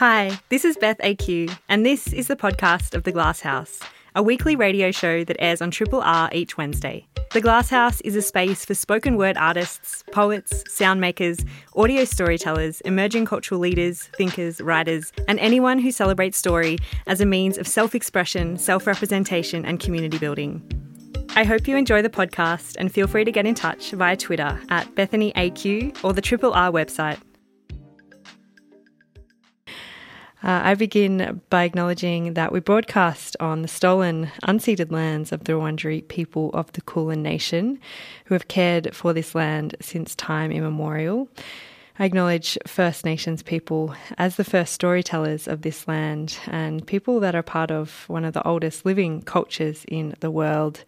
Hi, this is Beth AQ, and this is the podcast of The Glass House, a weekly radio show that airs on Triple R each Wednesday. The Glass House is a space for spoken word artists, poets, sound makers, audio storytellers, emerging cultural leaders, thinkers, writers, and anyone who celebrates story as a means of self expression, self representation, and community building. I hope you enjoy the podcast and feel free to get in touch via Twitter at BethanyAQ or the Triple R website Uh, I begin by acknowledging that we broadcast on the stolen, unceded lands of the Wurundjeri people of the Kulin Nation, who have cared for this land since time immemorial. I acknowledge First Nations people as the first storytellers of this land and people that are part of one of the oldest living cultures in the world.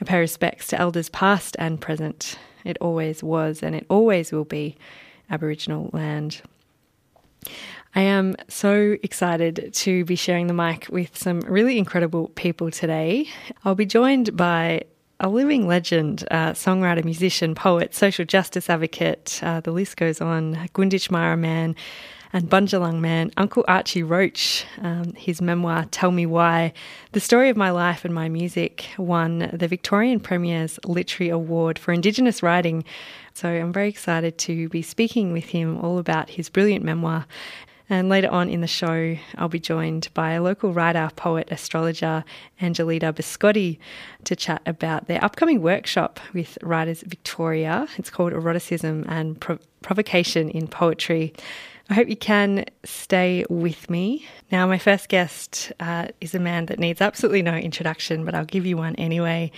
I pay respects to elders past and present. It always was and it always will be Aboriginal land. I am so excited to be sharing the mic with some really incredible people today. I'll be joined by a living legend, uh, songwriter, musician, poet, social justice advocate, uh, the list goes on, Gunditjmara man and Bundjalung man, Uncle Archie Roach. Um, his memoir, Tell Me Why, The Story of My Life and My Music, won the Victorian Premier's Literary Award for Indigenous Writing. So I'm very excited to be speaking with him all about his brilliant memoir and later on in the show, I'll be joined by a local writer, poet, astrologer, Angelita Biscotti, to chat about their upcoming workshop with Writers Victoria. It's called Eroticism and Pro- Provocation in Poetry. I hope you can stay with me. Now, my first guest uh, is a man that needs absolutely no introduction, but I'll give you one anyway.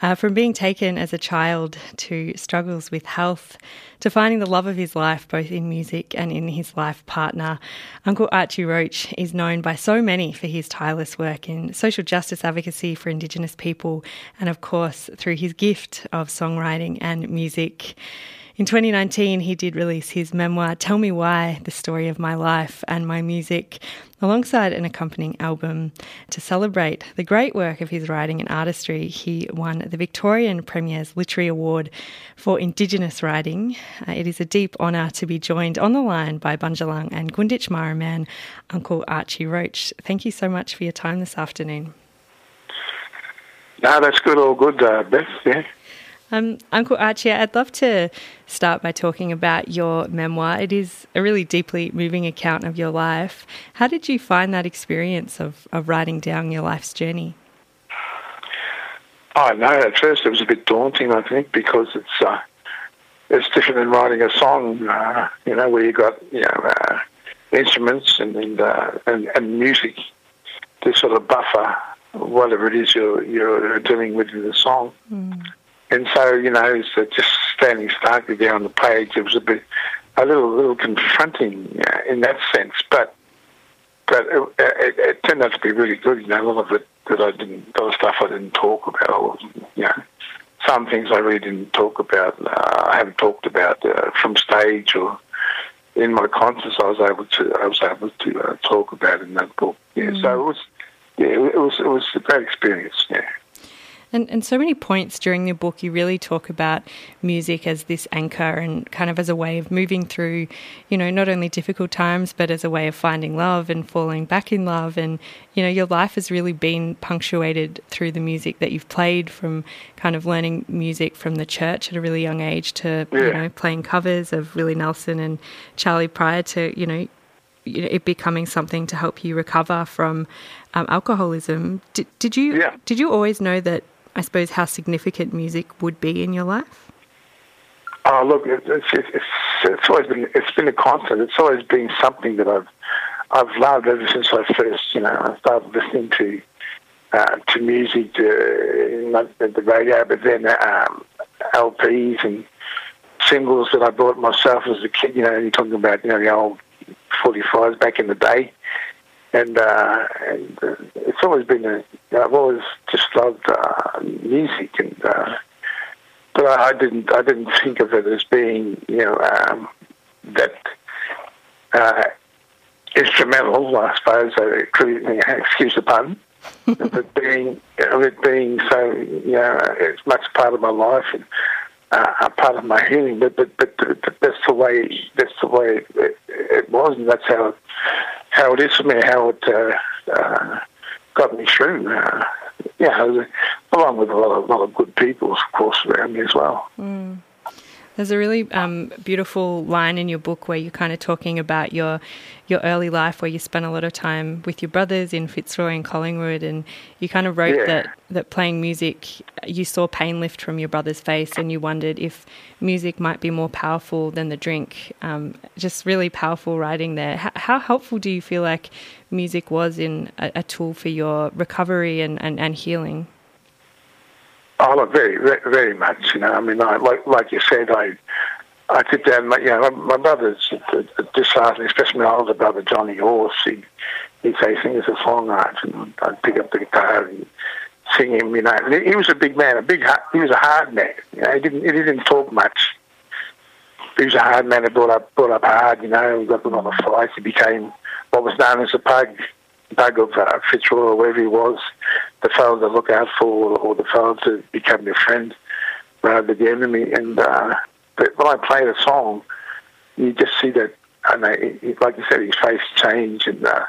Uh, from being taken as a child to struggles with health to finding the love of his life both in music and in his life partner, Uncle Archie Roach is known by so many for his tireless work in social justice advocacy for Indigenous people and, of course, through his gift of songwriting and music. In 2019, he did release his memoir, Tell Me Why The Story of My Life and My Music, alongside an accompanying album. To celebrate the great work of his writing and artistry, he won the Victorian Premier's Literary Award for Indigenous Writing. Uh, it is a deep honour to be joined on the line by Bundjalung and Gunditjmara man, Uncle Archie Roach. Thank you so much for your time this afternoon. No, that's good, all good, uh, Beth, yeah. Um, Uncle Archie, I'd love to start by talking about your memoir. It is a really deeply moving account of your life. How did you find that experience of, of writing down your life's journey? I know. At first, it was a bit daunting. I think because it's uh, it's different than writing a song. Uh, you know, where you got you know uh, instruments and and, uh, and, and music to sort of buffer whatever it is you're you're dealing with in the song. Mm. And so, you know, so just standing starkly there on the page, it was a bit, a little, little confronting uh, in that sense. But, but it, it, it, turned out to be really good. You know, a lot of it that I didn't, a lot of stuff I didn't talk about. You know, some things I really didn't talk about. Uh, I haven't talked about uh, from stage or in my concerts. I was able to, I was able to uh, talk about in that book. Yeah, mm. so it was, yeah, it was, it was a great experience. Yeah. And, and so many points during your book, you really talk about music as this anchor and kind of as a way of moving through, you know, not only difficult times, but as a way of finding love and falling back in love. And, you know, your life has really been punctuated through the music that you've played from kind of learning music from the church at a really young age to, yeah. you know, playing covers of Willie Nelson and Charley Pride to, you know, it becoming something to help you recover from um, alcoholism. Did, did you yeah. did you always know that I suppose, how significant music would be in your life? Oh, look, it's, it's, it's always been it's been a constant. It's always been something that I've I've loved ever since I first, you know, I started listening to uh, to music, to, not the radio, but then um, LPs and singles that I bought myself as a kid. You know, you're talking about you know the old 45s back in the day and, uh, and uh, it's always been a. I've always just loved uh, music, and uh, but I, I, didn't. I didn't think of it as being, you know, um, that uh, instrumental. I suppose. Uh, excuse the pun. but being of it being so, you know, it's much part of my life and a part of my healing. But but but, that's the way that's the way it, it was, and that's how how it is for me, how it uh, uh, got me through. Uh, yeah, along with a lot of, a lot of good people, of course, around me as well. Mm. There's a really um, beautiful line in your book where you're kind of talking about your your early life, where you spent a lot of time with your brothers in Fitzroy and Collingwood, and you kind of wrote yeah. that that playing music, you saw pain lift from your brother's face, and you wondered if music might be more powerful than the drink. Um, just really powerful writing there. How, how, helpful do you feel like music was in a, a tool for your recovery and, and, and healing? Oh, very, very, much. You know, I mean, I, like like you said, I I sit down. You know, my, my brother's disheartening, especially my older brother Johnny Horse. He he'd say, "Sing us a song, Arch," and I'd pick up the guitar and sing him. You know, and he was a big man, a big. He was a hard man. You know, he didn't he didn't talk much. He was a hard man. He brought up brought up hard. You know, we got a lot of fights. He became what was known as a pug, pug of uh, Fitzroy or wherever he was the fellow to look out for or the fellow to become your friend rather than the enemy. And uh, but when I play the song, you just see that, and like you said, his face change and uh,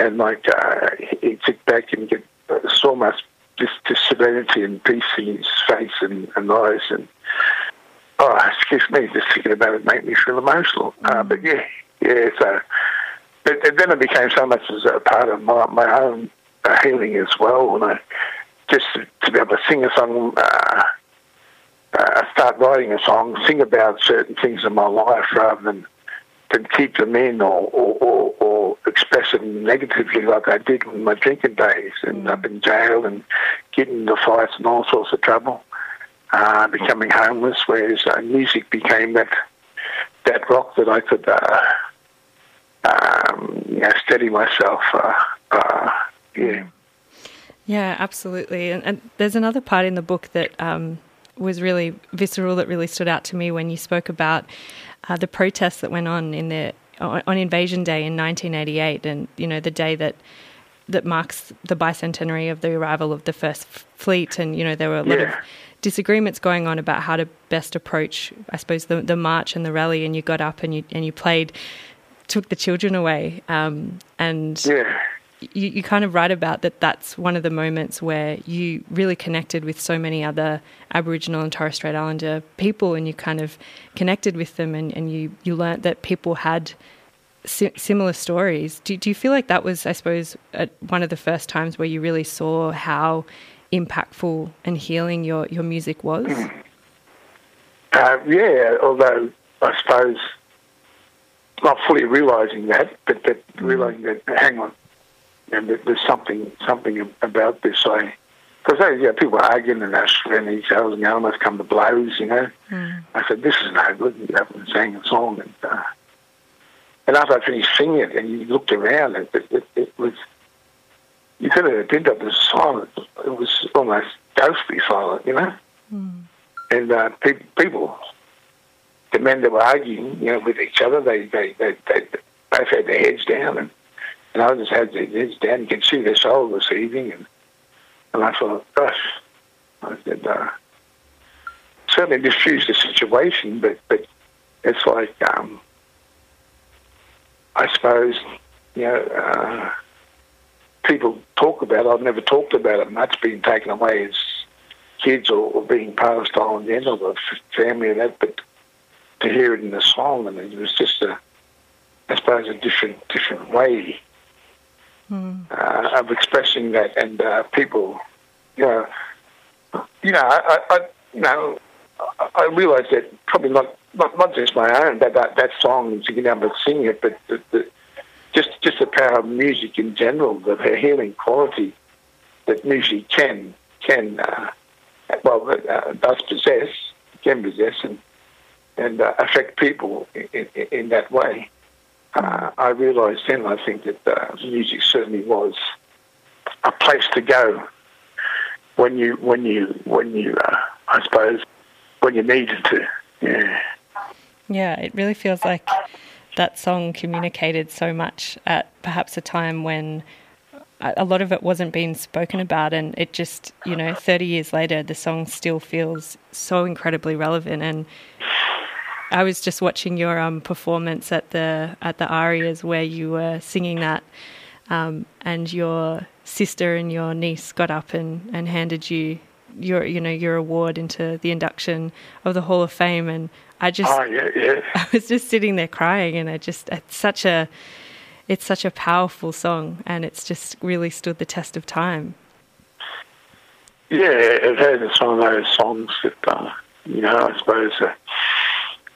and like uh, he'd sit back and get so much just, just serenity and peace in his face and, and eyes and oh excuse me just thinking about it make me feel emotional uh, uh, but yeah yeah so but then it became so much as a part of my, my own healing as well. And I just to be able to sing a song, uh, uh, start writing a song, sing about certain things in my life rather than to keep them in or, or, or, or express them negatively like I did in my drinking days and mm. up in jail and getting into fights and all sorts of trouble, uh, becoming homeless, whereas uh, music became that that rock that I could uh, um, know, steady myself uh, uh, yeah. Yeah, absolutely. And, and there's another part in the book that um, was really visceral that really stood out to me when you spoke about uh, the protests that went on in the on Invasion Day in 1988, and you know the day that that marks the bicentenary of the arrival of the first fleet, and you know there were a lot yeah. of disagreements going on about how to best approach, I suppose, the the march and the rally, and you got up and you and you played, took the children away, um, and yeah you, you kind of write about that that's one of the moments where you really connected with so many other Aboriginal and Torres Strait Islander people and you kind of connected with them and, and you, you learnt that people had si- similar stories. Do, do you feel like that was, I suppose, one of the first times where you really saw how impactful and healing your, your music was? Uh, yeah, although I suppose not fully realising that, but, but mm. realising that, hang on, and there's something something about this. I because you know, people were arguing and and each other, and almost come to blows. You know, mm. I said this is no good. You haven't sang a song, and uh, and after I finished singing it, and you looked around, it, it, it, it was you could have been up. Was silent. It was almost ghostly silent. You know, mm. and uh, pe- people. The men that were arguing, you know, with each other, they they they, they both had their heads down and and I just had his dad, you can see their soul this evening. And, and I thought, gosh, I said, uh, certainly diffused the situation, but, but it's like, um, I suppose, you know, uh, people talk about. I've never talked about it much being taken away as kids or, or being passed on the end of the family and that, but to hear it in the song, and it was just a, I suppose, a different different way mm. uh, of expressing that, and uh, people, you know, you know, I, I you know, I realise that probably not, not not just my own that that, that song to get able to sing it, but the, the, just just the power of music in general, the healing quality that music can can uh, well uh, does possess, can possess, and and uh, affect people in, in, in that way uh, I realised then, I think, that uh, music certainly was a place to go when you, when you, when you, uh, I suppose, when you needed to. Yeah. Yeah, it really feels like that song communicated so much at perhaps a time when a lot of it wasn't being spoken about and it just you know 30 years later the song still feels so incredibly relevant and I was just watching your um, performance at the at the Arias where you were singing that, um, and your sister and your niece got up and, and handed you your you know your award into the induction of the Hall of Fame, and I just oh, yeah, yeah. I was just sitting there crying, and I just it's such a it's such a powerful song, and it's just really stood the test of time. Yeah. It's one of those songs that uh, you know. I suppose uh,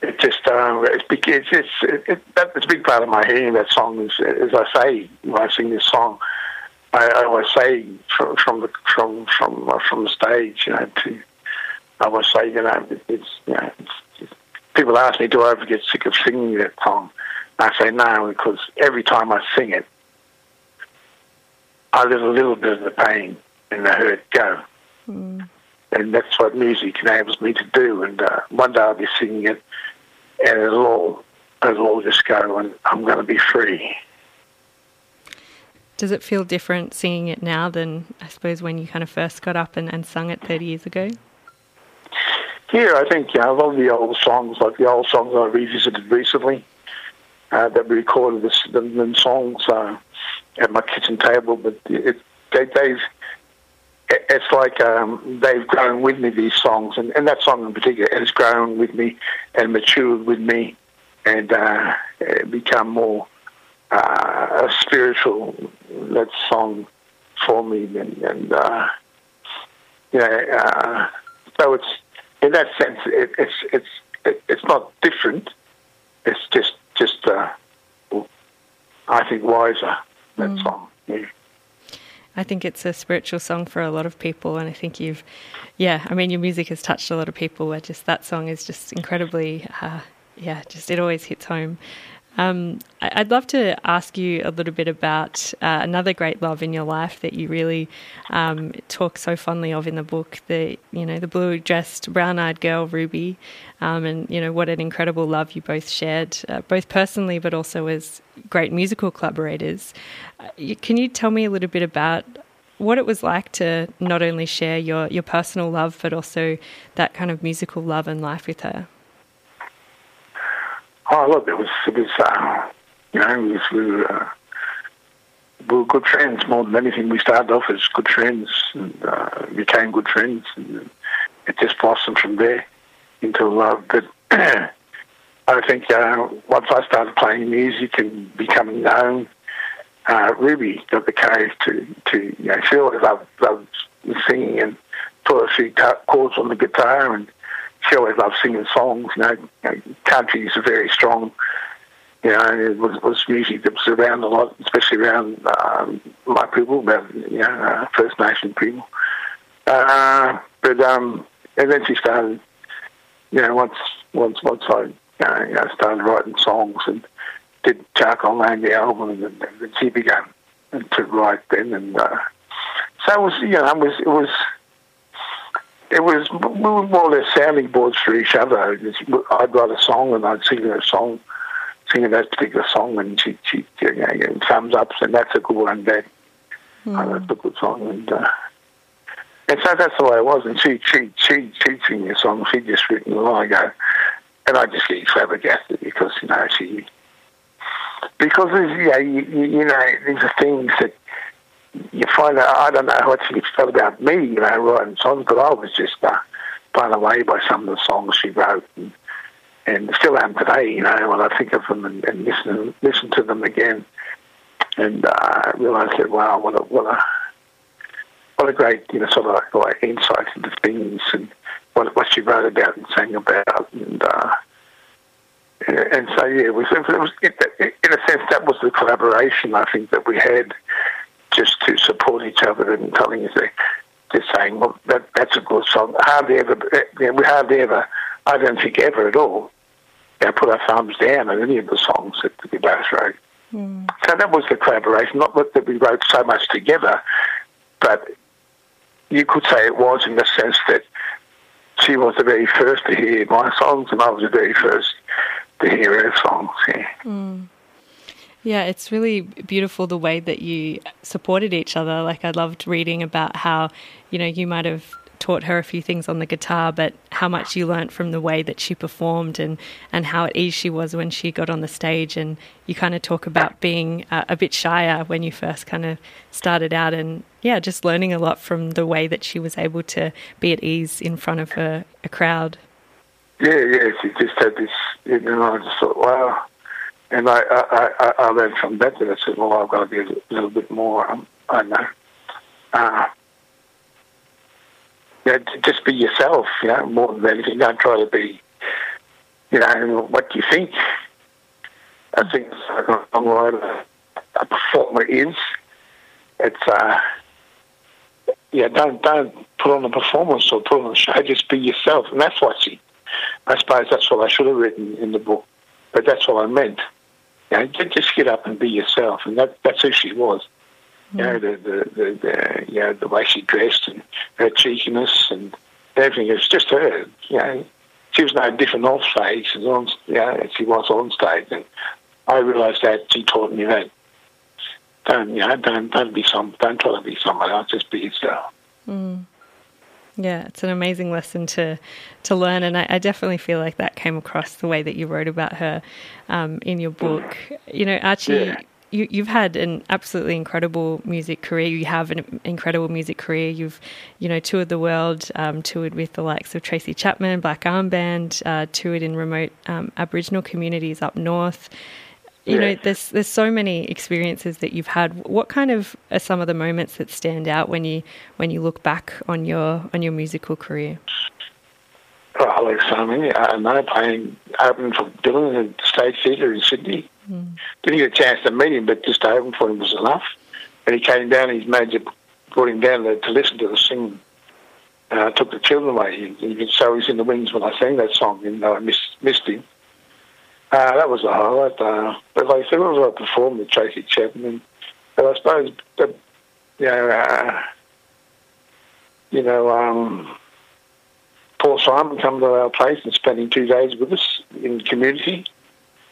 it just um, it's, it's, it's, it, it, that's a big part of my hearing that song. Is as I say when I sing this song, I, I always say from, from the from from uh, from the stage, you know, to I always say, you know, it's you know, it's, it's, people ask me, do I ever get sick of singing that song? I say no, because every time I sing it, I let a little bit of the pain and the hurt go. Mm. And that's what music enables me to do. And uh, one day I'll be singing it, and it'll all, it'll all just go, and I'm going to be free. Does it feel different singing it now than, I suppose, when you kind of first got up and, and sung it 30 years ago? Yeah, I think yeah, I love the old songs, like the old songs I revisited recently uh, that we recorded this, the, the songs uh, at my kitchen table. But it, they, they've it's like um, they've grown with me these songs, and, and that song in particular has grown with me and matured with me, and uh, become more uh, a spiritual that song for me, and, and uh, uh, so it's in that sense, it, it's it's it, it's not different. It's just just uh, I think wiser that mm. song. Yeah. I think it's a spiritual song for a lot of people, and I think you've, yeah, I mean, your music has touched a lot of people. Where just that song is just incredibly, uh, yeah, just it always hits home. Um, I'd love to ask you a little bit about uh, another great love in your life that you really um, talk so fondly of in the book. The you know the blue dressed, brown eyed girl Ruby, um, and you know what an incredible love you both shared, uh, both personally but also as great musical collaborators. Uh, can you tell me a little bit about what it was like to not only share your your personal love but also that kind of musical love and life with her? Oh, look, it was, it was, uh, you know, it was, we were, uh, we were good friends more than anything. We started off as good friends and uh, became good friends, and it just blossomed from there into love. But I think uh, once I started playing music and becoming known, uh, Ruby got the courage to, to you know, she always loved, loved singing and put a few chords on the guitar and she always loved singing songs. You know, country is very strong. You know, it was, was music that was around a lot, especially around um, my people, about you know uh, First Nation people. Uh, but um, and then she started. You know, once once once I uh, you know, started writing songs and did Charcoal Lane the album, and and she began to write then, and uh, so it was you know it was it was it was we were more or less sounding boards for each other. I'd write a song and I'd sing a song, sing that particular song, and she she you know, thumbs up, and that's a good one. That mm. oh, that's a good song, and uh, and so that's the way it was. And she she she she'd sing a song. She'd just written a while ago, and I just get flabbergasted because you know she because you know you, you know these are things that you find out, I don't know what she felt about me, you know, writing songs, but I was just uh, blown away by some of the songs she wrote. And, and still am today, you know, when I think of them and, and listen, listen to them again and uh, realise that, wow, what a, what a, what a great, you know, sort of like, like insight into things and what, what she wrote about and sang about. And, uh, and so, yeah, it was, it was, in a sense, that was the collaboration I think that we had just to support each other and telling us that, just saying, well, that, that's a good song. Hardly ever, you know, we hardly ever, I don't think ever at all, you know, put our thumbs down on any of the songs that we both wrote. Mm. So that was the collaboration, not that we wrote so much together, but you could say it was in the sense that she was the very first to hear my songs and I was the very first to hear her songs. Yeah. Mm. Yeah, it's really beautiful the way that you supported each other. Like, I loved reading about how, you know, you might have taught her a few things on the guitar, but how much you learnt from the way that she performed and, and how at ease she was when she got on the stage. And you kind of talk about being uh, a bit shyer when you first kind of started out, and yeah, just learning a lot from the way that she was able to be at ease in front of a, a crowd. Yeah, yeah, she just had this, you know, I just thought, wow. And I, I, I, I learned from that that I said, well, I've got to be a little bit more, um, I know, uh, you know, just be yourself, you know, more than anything. Don't try to be, you know, what do you think. I think it's a long a performer is. It's, uh, yeah, don't, don't put on a performance or put on a show, just be yourself. And that's what she, I suppose that's what I should have written in the book. But that's what I meant. You know, just get up and be yourself. And that, that's who she was. You know, the, the, the, the, you know, the way she dressed and her cheekiness and everything. It was just her. You know, she was no different off stage as on, you know, as she was on stage. And I realised that she taught me that. Don't, you know, don't, don't be some, don't try to be someone else. Just be yourself. Mm. Yeah, it's an amazing lesson to to learn, and I, I, definitely feel like that came across the way that you wrote about her um, in your book. You know, Archie, yeah you, you've had an absolutely incredible music career. You have an incredible music career. You've, you know, toured the world, um, toured with the likes of Tracy Chapman, Black Arm Band, uh, toured in remote um, Aboriginal communities up north. You yeah. know, there's there's so many experiences that you've had. What kind of are some of the moments that stand out when you when you look back on your on your musical career? Oh, like so many. I know playing opening for Dylan at the State Theatre in Sydney. Mm. Didn't get a chance to meet him, but just to open for him was enough. And he came down, his manager brought him down to, to listen to the singing. Uh, took the children away. He, he, so he's in the wings when I sang that song, even though I missed, missed him. Uh, that was a highlight. Uh, but like I said, it was I performed with Tracy Chapman. But I suppose, that, you know, uh, you know, um, Paul Simon come to our place and spending two days with us in community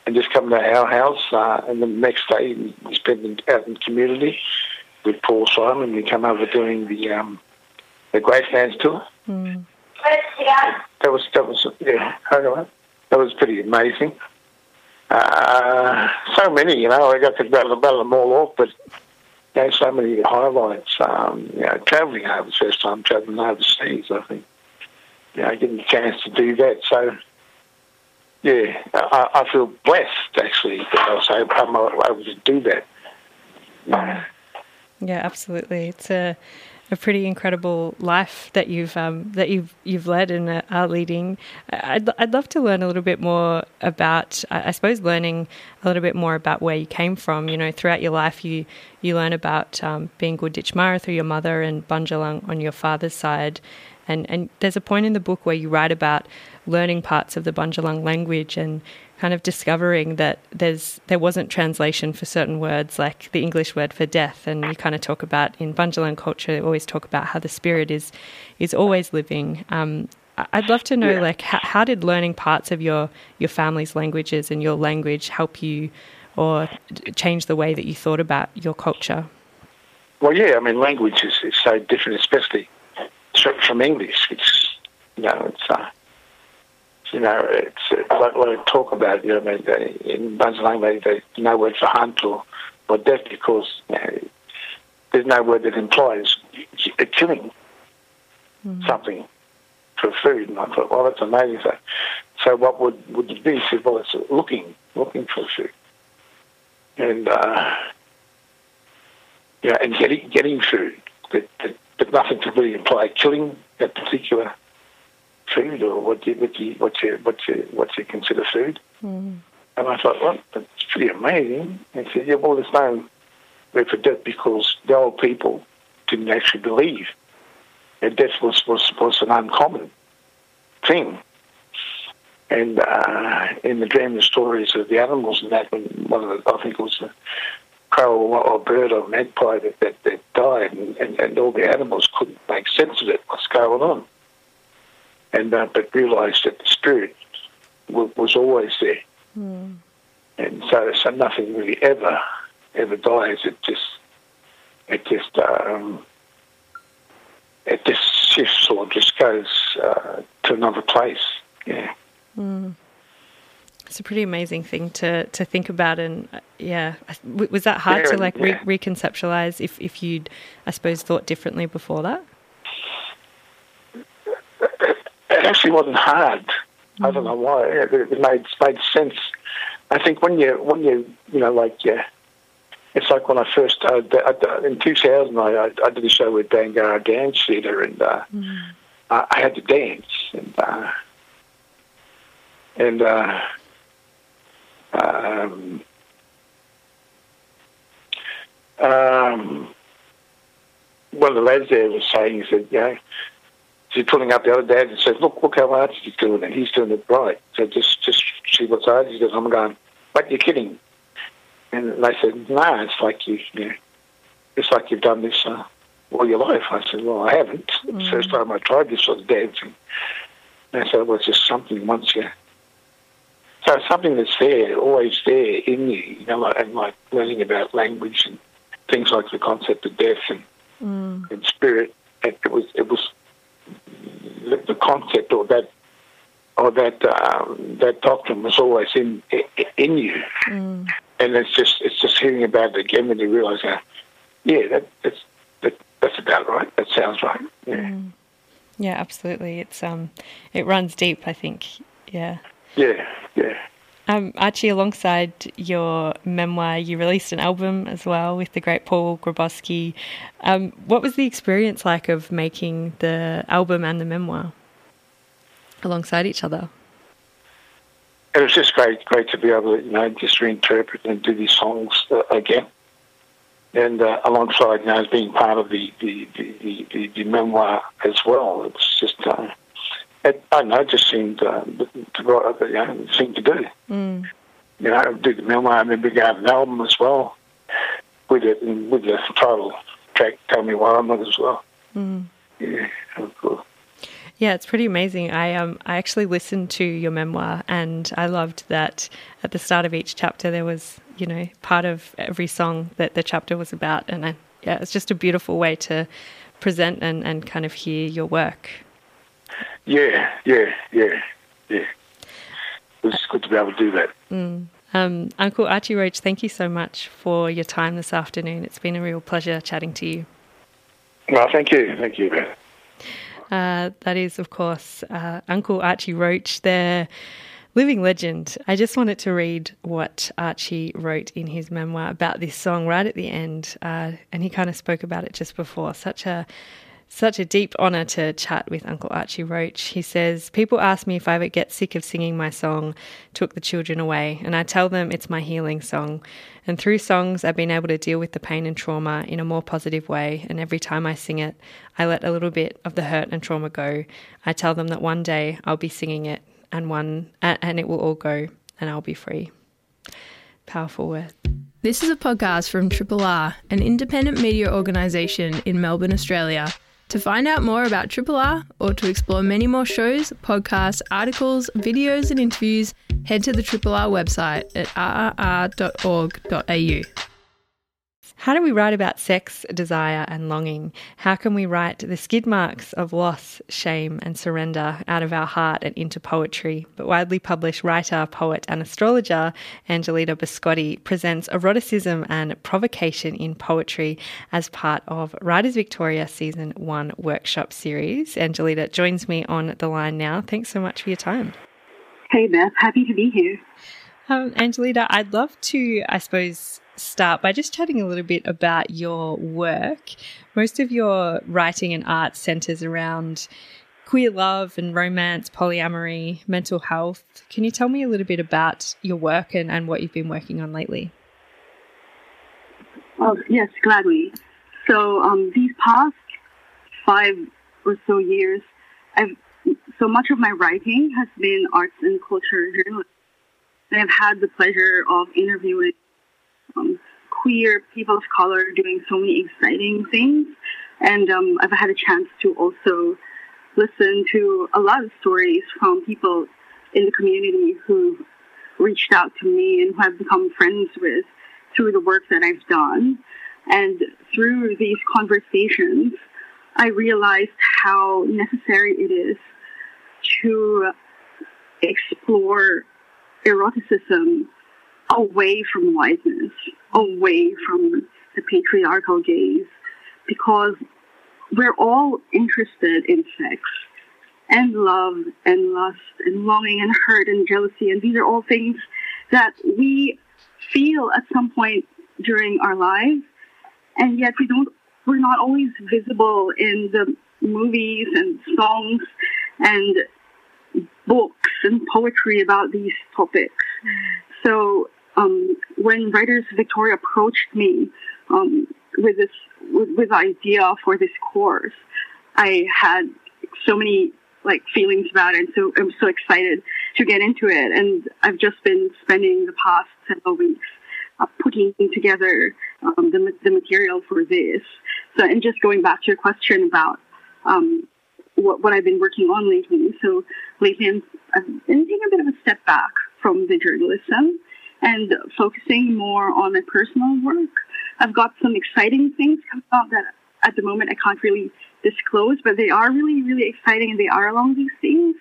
and just come to our house. Uh, and the next day we spent out in community with Paul Simon. We come over doing the um, the Gracelands tour. Mm. That was that was yeah. That was pretty amazing. Uh, so many, you know. I got to battle, battle them all off, but you know, so many highlights. Um, you know, travelling over first time travelling overseas. I think you know, getting the chance to do that. So yeah, I, I feel blessed actually that I was able, able to do that. Yeah. yeah, absolutely. It's a a pretty incredible life that you've um, that you've you've led and are leading. I'd I'd love to learn a little bit more about. I suppose learning a little bit more about where you came from. You know, throughout your life, you you learn about um, being Gunditjmara through your mother and Bundjalung on your father's side, and and there's a point in the book where you write about learning parts of the Bundjalung language and kind of discovering that there's there wasn't translation for certain words like the English word for death. And you kind of talk about in Bundjalung culture they always talk about how the spirit is is always living. Um, I'd love to know yeah. like how, how did learning parts of your your family's languages and your language help you or change the way that you thought about your culture? Well yeah I mean language is, is so different especially from English it's you know it's uh, you know, it's, it's like what I talk about, you know, i they, in Bundjalung, they, there's no word for hunt or, or death because you know, there's no word that implies killing mm. something for food. And I thought, well, that's amazing. So, so what would, would it be? He said, well, it's looking, looking for food. And, uh, yeah, and getting, getting food, but, but, but nothing to really imply killing that particular food or what you, what you, what you, what you, what you consider food? Mm. And I thought, well, that's pretty amazing. And he said, yeah, well, there's no word for death because the old people didn't actually believe that death was, was, was an uncommon thing. And uh, in the dream, the stories of the animals and that, when one of the, I think it was a crow or, bird or magpie that, that, that died, and, and, and all the animals couldn't make sense of it, what's going on and uh, but realised that the spirit w- was always there, mm. and so so nothing really ever ever dies. It just it just um, it just shifts or just goes uh, to another place. Yeah. Mm. It's a pretty amazing thing to, to think about, and uh, yeah, was that hard yeah, to like yeah. re- reconceptualize if if you'd, I suppose, thought differently before that? It actually wasn't hard. Mm. I don't know why. It, it made made sense. I think when you when you you know like yeah, it's like when I first uh, in 2000 I, I did a show with Bangarra Dance Theatre and uh, mm. I, I, had to dance and uh, and uh, um, um, one of the lads there was saying, he said, you know, she's pulling up the other dad and says, look, look how Archie's he's doing it. He's doing it right. So just, just see what's Archie does. I'm going, but you're kidding. And they said, no, nah, it's like you, you know, it's like you've done this uh, all your life. I said, well, I haven't. Mm. the first time I tried this sort of dancing. And they said, well, it's just something once you so it's something that's there, always there in you, you know, like, and like learning about language and things like the concept of death and, mm. and spirit. It, it, was it was the, the, concept or that or that um, that doctrine was always in in you, mm. and it's just it's just hearing about it again when you realise yeah that that's that, that's about right. That sounds right. Yeah. Mm. Yeah, absolutely. It's um, it runs deep. I think. Yeah. Yeah, yeah. Um, Archie, alongside your memoir, you released an album as well with the great Paul Grabowsky. Um, what was the experience like of making the album and the memoir alongside each other? It was just great, great to be able to, you know, just reinterpret and do these songs uh, again. And uh, alongside, you know, as being part of the the, the, the, the memoir as well, it was just uh, it, I don't know, it just seemed uh, to right, you know, seemed to do. Mm. You know, did the memoir, I remember going an album as well with it and with the title track "Tell Me Why I'm Not" as well. Mm. Yeah, cool. Yeah, it's pretty amazing. I um I actually listened to your memoir and I loved that at the start of each chapter there was, you know, part of every song that the chapter was about and I, yeah, it's just a beautiful way to present and, and kind of hear your work. Yeah, yeah, yeah, yeah. It's good to be able to do that. Mm. Um, Uncle Archie Roach, thank you so much for your time this afternoon. It's been a real pleasure chatting to you. Well, thank you. Thank you, uh, that is, of course, uh, Uncle Archie Roach, their living legend. I just wanted to read what Archie wrote in his memoir about this song right at the end. Uh, and he kind of spoke about it just before. Such a such a deep honour to chat with Uncle Archie Roach. He says, People ask me if I ever get sick of singing my song, Took the Children Away, and I tell them it's my healing song. And through songs, I've been able to deal with the pain and trauma in a more positive way. And every time I sing it, I let a little bit of the hurt and trauma go. I tell them that one day I'll be singing it, and one and it will all go, and I'll be free. Powerful words. This is a podcast from Triple R, an independent media organisation in Melbourne, Australia. To find out more about Triple R or to explore many more shows, podcasts, articles, videos, and interviews, head to the Triple R website at rrr.org.au. How do we write about sex, desire, and longing? How can we write the skid marks of loss, shame, and surrender out of our heart and into poetry? But widely published writer, poet, and astrologer Angelita Biscotti presents eroticism and provocation in poetry as part of Writers Victoria Season 1 workshop series. Angelita joins me on the line now. Thanks so much for your time. Hey, Beth. Happy to be here. Um, Angelita, I'd love to, I suppose, start by just chatting a little bit about your work. Most of your writing and art centers around queer love and romance, polyamory, mental health. Can you tell me a little bit about your work and, and what you've been working on lately? Oh, yes, gladly. So um, these past five or so years, I've so much of my writing has been arts and culture journalism. And I've had the pleasure of interviewing um, queer people of color doing so many exciting things. And um, I've had a chance to also listen to a lot of stories from people in the community who reached out to me and who I've become friends with through the work that I've done. And through these conversations, I realized how necessary it is to explore eroticism away from whiteness, away from the patriarchal gaze, because we're all interested in sex and love and lust and longing and hurt and jealousy. And these are all things that we feel at some point during our lives. And yet we don't, we're not always visible in the movies and songs and books and poetry about these topics. So um, when writers Victoria approached me um, with this with, with idea for this course, I had so many like feelings about it. And so I'm so excited to get into it. And I've just been spending the past several weeks uh, putting together um, the, the material for this. So, and just going back to your question about um, what, what I've been working on lately. So lately I'm, I've been taking a bit of a step back from the journalism and focusing more on my personal work. I've got some exciting things coming out that at the moment I can't really disclose, but they are really, really exciting and they are along these themes.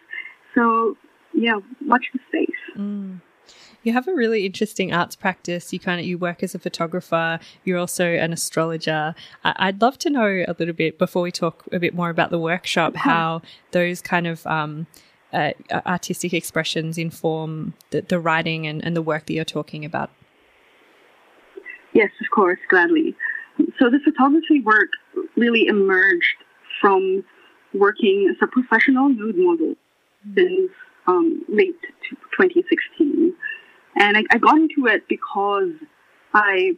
So yeah, watch the space. Mm. You have a really interesting arts practice. You kind of you work as a photographer. You're also an astrologer. I'd love to know a little bit before we talk a bit more about the workshop how those kind of um, uh, artistic expressions inform the, the writing and, and the work that you're talking about. Yes, of course, gladly. So the photography work really emerged from working as a professional nude model since um, late 2016. And I, I got into it because I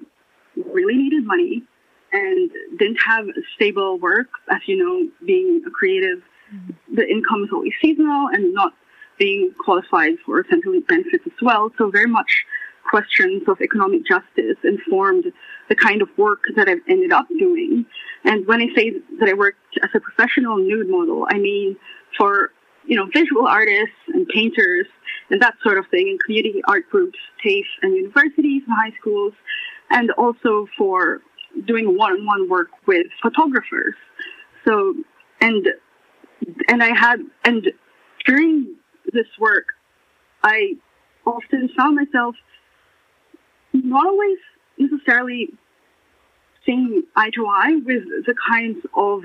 really needed money and didn't have stable work. As you know, being a creative, mm-hmm. the income is always seasonal and not being qualified for central benefits as well. So very much questions of economic justice informed the kind of work that I've ended up doing. And when I say that I worked as a professional nude model, I mean for you know visual artists and painters and that sort of thing in community art groups, TAFE and universities and high schools, and also for doing one-on-one work with photographers. So and and I had and during this work, I often found myself not always necessarily seeing eye to eye with the kinds of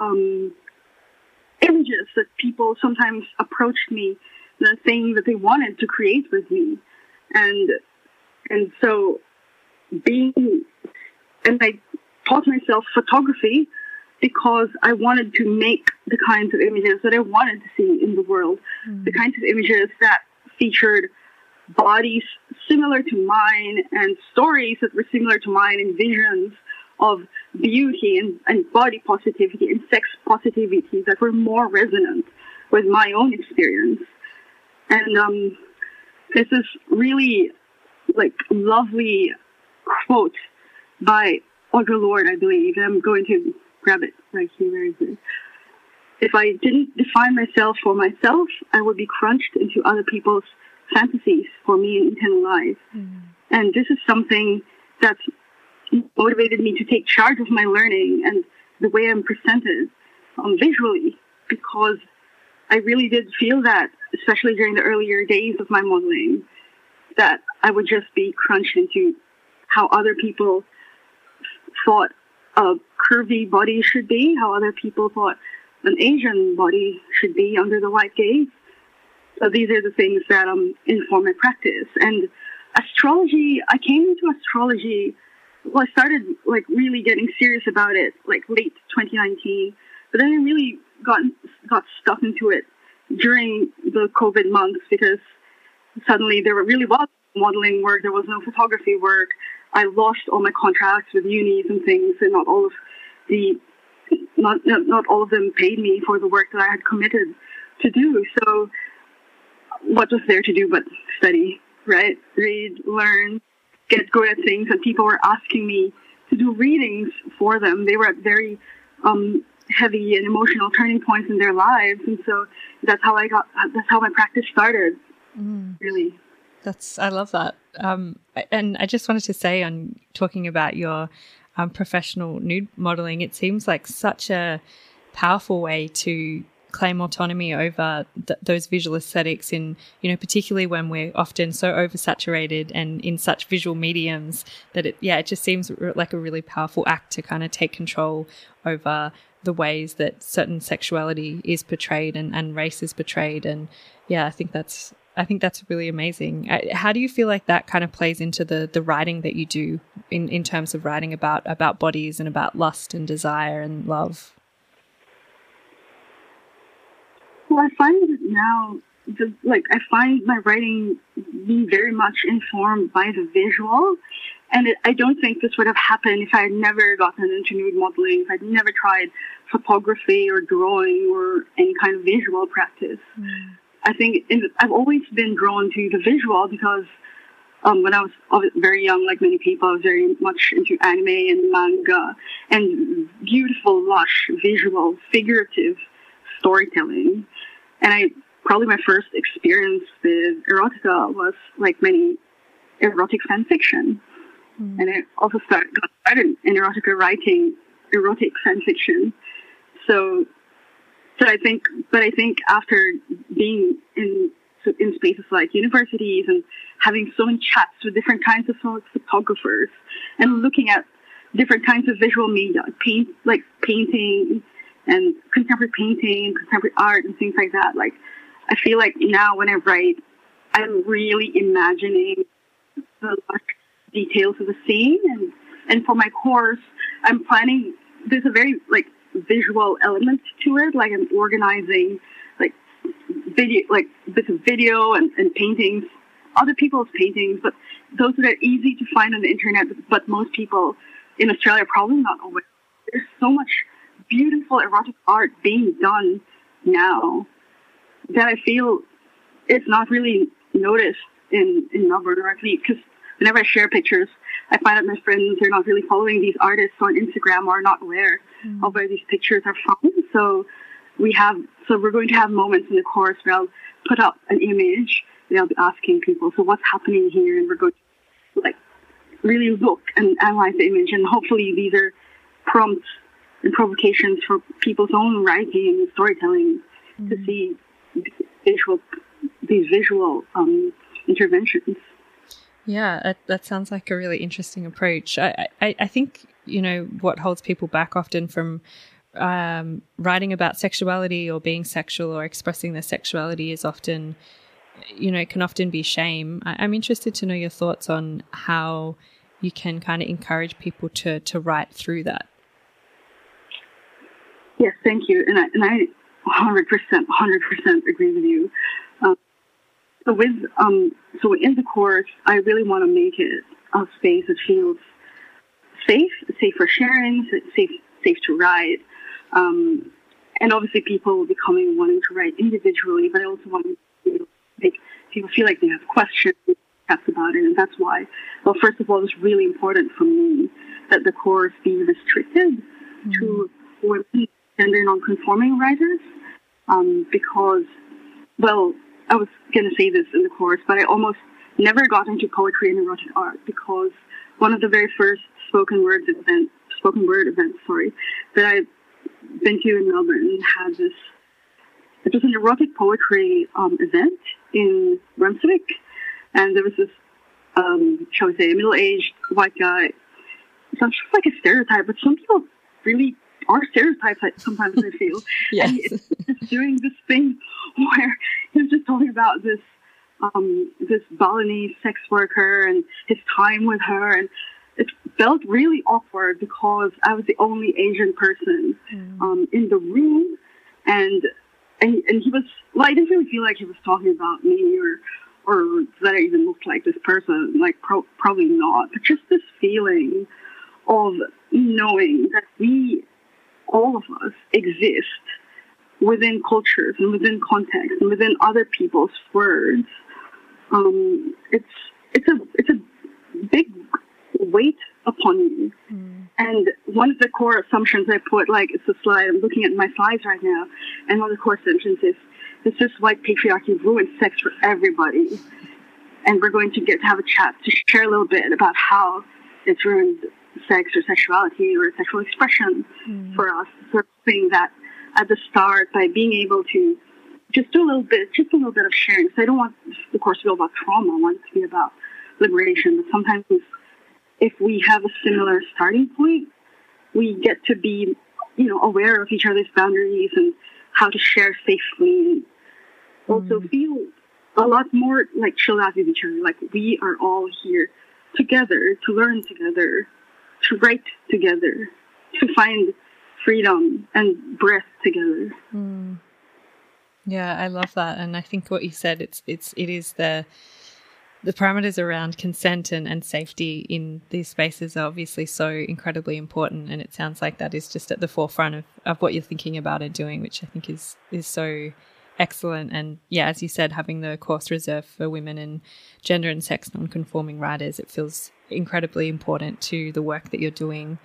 um, images that people sometimes approached me, the thing that they wanted to create with me, and and so being and I taught myself photography because I wanted to make the kinds of images that I wanted to see in the world, mm. the kinds of images that featured bodies similar to mine and stories that were similar to mine and visions of beauty and, and body positivity and sex positivity that were more resonant with my own experience. And um, this is really like lovely quote by Audre Lorde, I believe. I'm going to grab it right here. Where is it? If I didn't define myself for myself, I would be crunched into other people's fantasies for me in eternal life. Mm. And this is something that's motivated me to take charge of my learning and the way I'm presented um, visually because I really did feel that, especially during the earlier days of my modeling, that I would just be crunched into how other people thought a curvy body should be, how other people thought an Asian body should be under the white gaze. So these are the things that um, inform my practice. And astrology, I came into astrology, well, I started like really getting serious about it like late 2019, but then I really got, got stuck into it during the COVID months because suddenly there really was modeling work, there was no photography work. I lost all my contracts with unis and things, and not all of the not not all of them paid me for the work that I had committed to do. So what was there to do but study, right? Read, learn, get good at things. And people were asking me to do readings for them. They were at very um, heavy and emotional turning points in their lives, and so that's how I got. That's how my practice started. Mm. Really. That's I love that. Um, and I just wanted to say on talking about your um, professional nude modeling, it seems like such a powerful way to claim autonomy over th- those visual aesthetics in you know particularly when we're often so oversaturated and in such visual mediums that it yeah it just seems like a really powerful act to kind of take control over the ways that certain sexuality is portrayed and, and race is portrayed and yeah i think that's I think that's really amazing. How do you feel like that kind of plays into the the writing that you do in, in terms of writing about about bodies and about lust and desire and love? Well, I find now, the, like I find my writing being very much informed by the visual, and it, I don't think this would have happened if I had never gotten into nude modeling, if I'd never tried photography or drawing or any kind of visual practice. Mm. I think in, I've always been drawn to the visual because um, when I was very young, like many people, I was very much into anime and manga and beautiful, lush, visual, figurative storytelling. And I probably my first experience with erotica was like many erotic fan fiction. Mm. And I also started, got started in erotica writing erotic fan fiction. So so I think, but I think after being in in spaces like universities and having so many chats with different kinds of photographers and looking at different kinds of visual media, paint like painting and contemporary painting contemporary art and things like that. Like I feel like now when I write, I'm really imagining the details of the scene and and for my course, I'm planning. There's a very like visual element to it, like I'm organizing like video, like bits of video and, and paintings, other people's paintings, but those that are easy to find on the internet, but most people in Australia are probably not aware. There's so much beautiful erotic art being done now that I feel it's not really noticed in, in Melbourne, or at least because whenever I share pictures, I find that my friends are not really following these artists on Instagram or not aware mm. of where these pictures are from. So we have, so we're going to have moments in the course where I'll put up an image and I'll be asking people, so what's happening here? And we're going to like really look and analyze the image. And hopefully these are prompts and provocations for people's own writing and storytelling mm. to see visual, these visual um, interventions. Yeah, that, that, sounds like a really interesting approach. I, I, I, think, you know, what holds people back often from um, writing about sexuality or being sexual or expressing their sexuality is often, you know, it can often be shame. I, I'm interested to know your thoughts on how you can kind of encourage people to, to write through that. Yes, thank you. And I, and I 100%, 100% agree with you. So with um, so in the course, I really want to make it a space that feels safe, safe for sharing, safe, safe to write, um, and obviously people will be coming wanting to write individually, but I also want to make people feel like they have questions about it, and that's why. Well, first of all, it's really important for me that the course be restricted mm. to women, gender non-conforming writers, um, because well, I was going to say this in the course, but I almost never got into poetry and erotic art because one of the very first spoken word events, spoken word events, sorry, that I've been to in Melbourne had this. It was an erotic poetry um, event in Brunswick, and there was this, um, shall we say, a middle-aged white guy. Sounds just like a stereotype, but some people really are stereotypes. Sometimes I feel, yes. and it's doing this thing where he was just talking about this um, this Balinese sex worker and his time with her, and it felt really awkward because I was the only Asian person mm. um, in the room, and, and and he was well, I didn't really feel like he was talking about me or or that I even looked like this person, like pro- probably not, but just this feeling of knowing that we, all of us, exist within cultures and within context and within other people's words, um, it's it's a it's a big weight upon you. Mm. And one of the core assumptions I put, like it's a slide, I'm looking at my slides right now, and one of the core assumptions is this is white patriarchy ruins sex for everybody. And we're going to get to have a chat to share a little bit about how it's ruined sex or sexuality or sexual expression mm. for us. Sort of thing that at the start by being able to just do a little bit, just a little bit of sharing. So I don't want the course to be about trauma. I want it to be about liberation. But sometimes if we have a similar starting point, we get to be, you know, aware of each other's boundaries and how to share safely and also mm. feel a lot more like chilled out with each other. Like we are all here together to learn together, to write together, to find freedom and breath together. Mm. Yeah, I love that, and I think what you said it's it's it is the the parameters around consent and, and safety in these spaces are obviously so incredibly important and it sounds like that is just at the forefront of, of what you're thinking about and doing which i think is is so excellent and yeah as you said having the course reserved for women and gender and sex non-conforming writers it feels incredibly important to the work that you're doing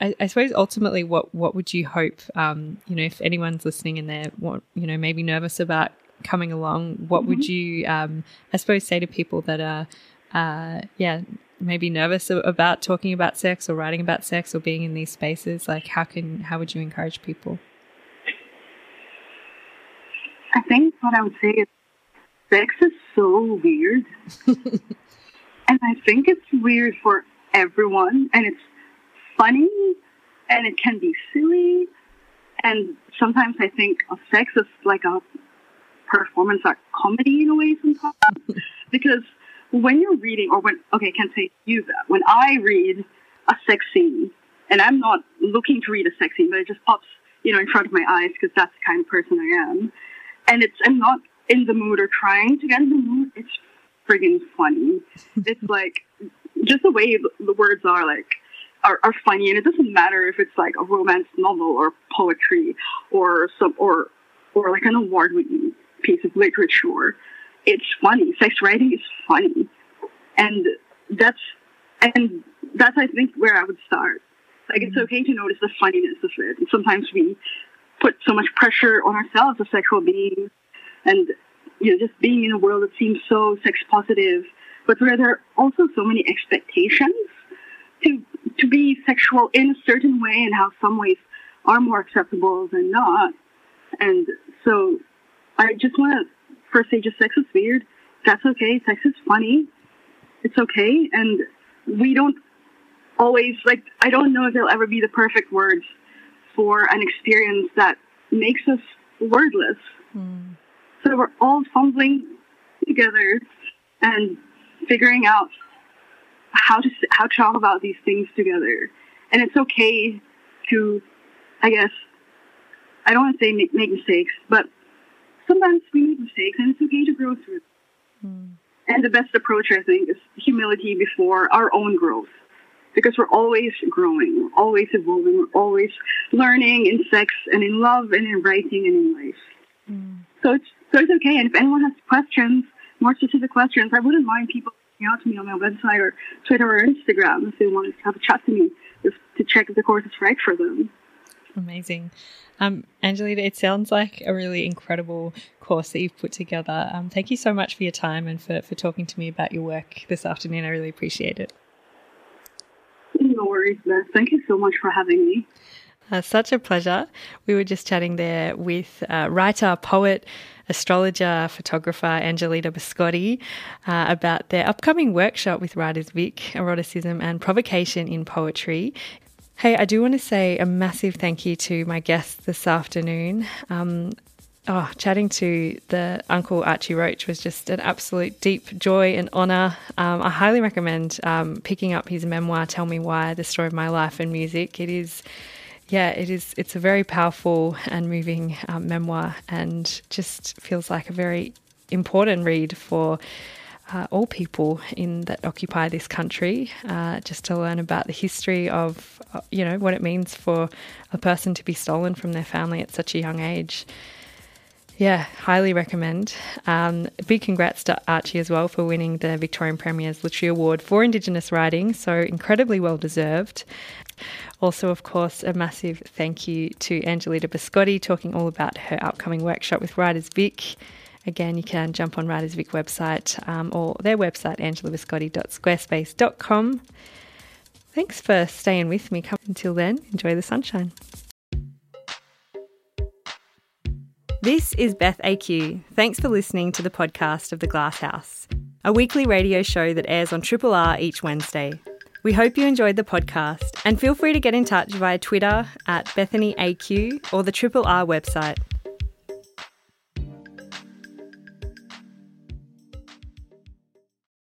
I, I, suppose ultimately, what what would you hope? Um, you know, if anyone's listening and they're what you know maybe nervous about coming along, what mm-hmm. would you, um, I suppose, say to people that are, uh, yeah, maybe nervous about talking about sex or writing about sex or being in these spaces? Like, how can how would you encourage people? I think what I would say is sex is so weird. and I think it's weird for everyone and it's funny and it can be silly. And sometimes I think of sex as like a performance art comedy in a way sometimes. because when you're reading, or when, okay, I can't say you that, when I read a sex scene, and I'm not looking to read a sex scene, but it just pops, you know, in front of my eyes because that's the kind of person I am. And it's, I'm not in the mood or trying to get in the mood. It's friggin' funny. it's like, just the way the words are like, are, are funny, and it doesn't matter if it's like a romance novel or poetry or some or or like an award-winning piece of literature. It's funny. Sex writing is funny, and that's and that's I think where I would start. Like it's mm-hmm. okay to notice the funniness of it. And sometimes we put so much pressure on ourselves as sexual beings, and you know just being in a world that seems so sex positive, but where there are also so many expectations to to be sexual in a certain way and how some ways are more acceptable than not. And so I just want to first say just sex is weird. That's okay. Sex is funny. It's okay. And we don't always like I don't know if there'll ever be the perfect words for an experience that makes us wordless. Mm. So we're all fumbling together and figuring out how to how to talk about these things together. And it's okay to, I guess, I don't want to say make, make mistakes, but sometimes we make mistakes, and it's okay to grow through. Mm. And the best approach, I think, is humility before our own growth. Because we're always growing, we're always evolving, we're always learning in sex and in love and in writing and in life. Mm. So it's so it's okay. And if anyone has questions, more specific questions, I wouldn't mind people reaching out to me on my website or Twitter or Instagram if they want to have a chat to me just to check if the course is right for them. Amazing. Um, Angelita, it sounds like a really incredible course that you've put together. Um, thank you so much for your time and for, for talking to me about your work this afternoon. I really appreciate it. No worries, Beth. Thank you so much for having me. Uh, such a pleasure. We were just chatting there with uh, writer, poet, astrologer, photographer Angelita Biscotti uh, about their upcoming workshop with Writers Vic, Eroticism and Provocation in Poetry. Hey, I do want to say a massive thank you to my guests this afternoon. Um, oh, chatting to the Uncle Archie Roach was just an absolute deep joy and honour. Um, I highly recommend um, picking up his memoir, Tell Me Why The Story of My Life and Music. It is yeah, it is. It's a very powerful and moving um, memoir, and just feels like a very important read for uh, all people in that occupy this country. Uh, just to learn about the history of, uh, you know, what it means for a person to be stolen from their family at such a young age. Yeah, highly recommend. Um, big congrats to Archie as well for winning the Victorian Premier's Literary Award for Indigenous writing, so incredibly well deserved. Also, of course, a massive thank you to Angelita Biscotti talking all about her upcoming workshop with Writers Vic. Again, you can jump on Writers Vic website um, or their website, angelitabiscotti.squarespace.com. Thanks for staying with me. Come until then, enjoy the sunshine. This is Beth AQ. Thanks for listening to the podcast of The Glass House, a weekly radio show that airs on Triple R each Wednesday. We hope you enjoyed the podcast and feel free to get in touch via Twitter at Bethany AQ or the Triple R website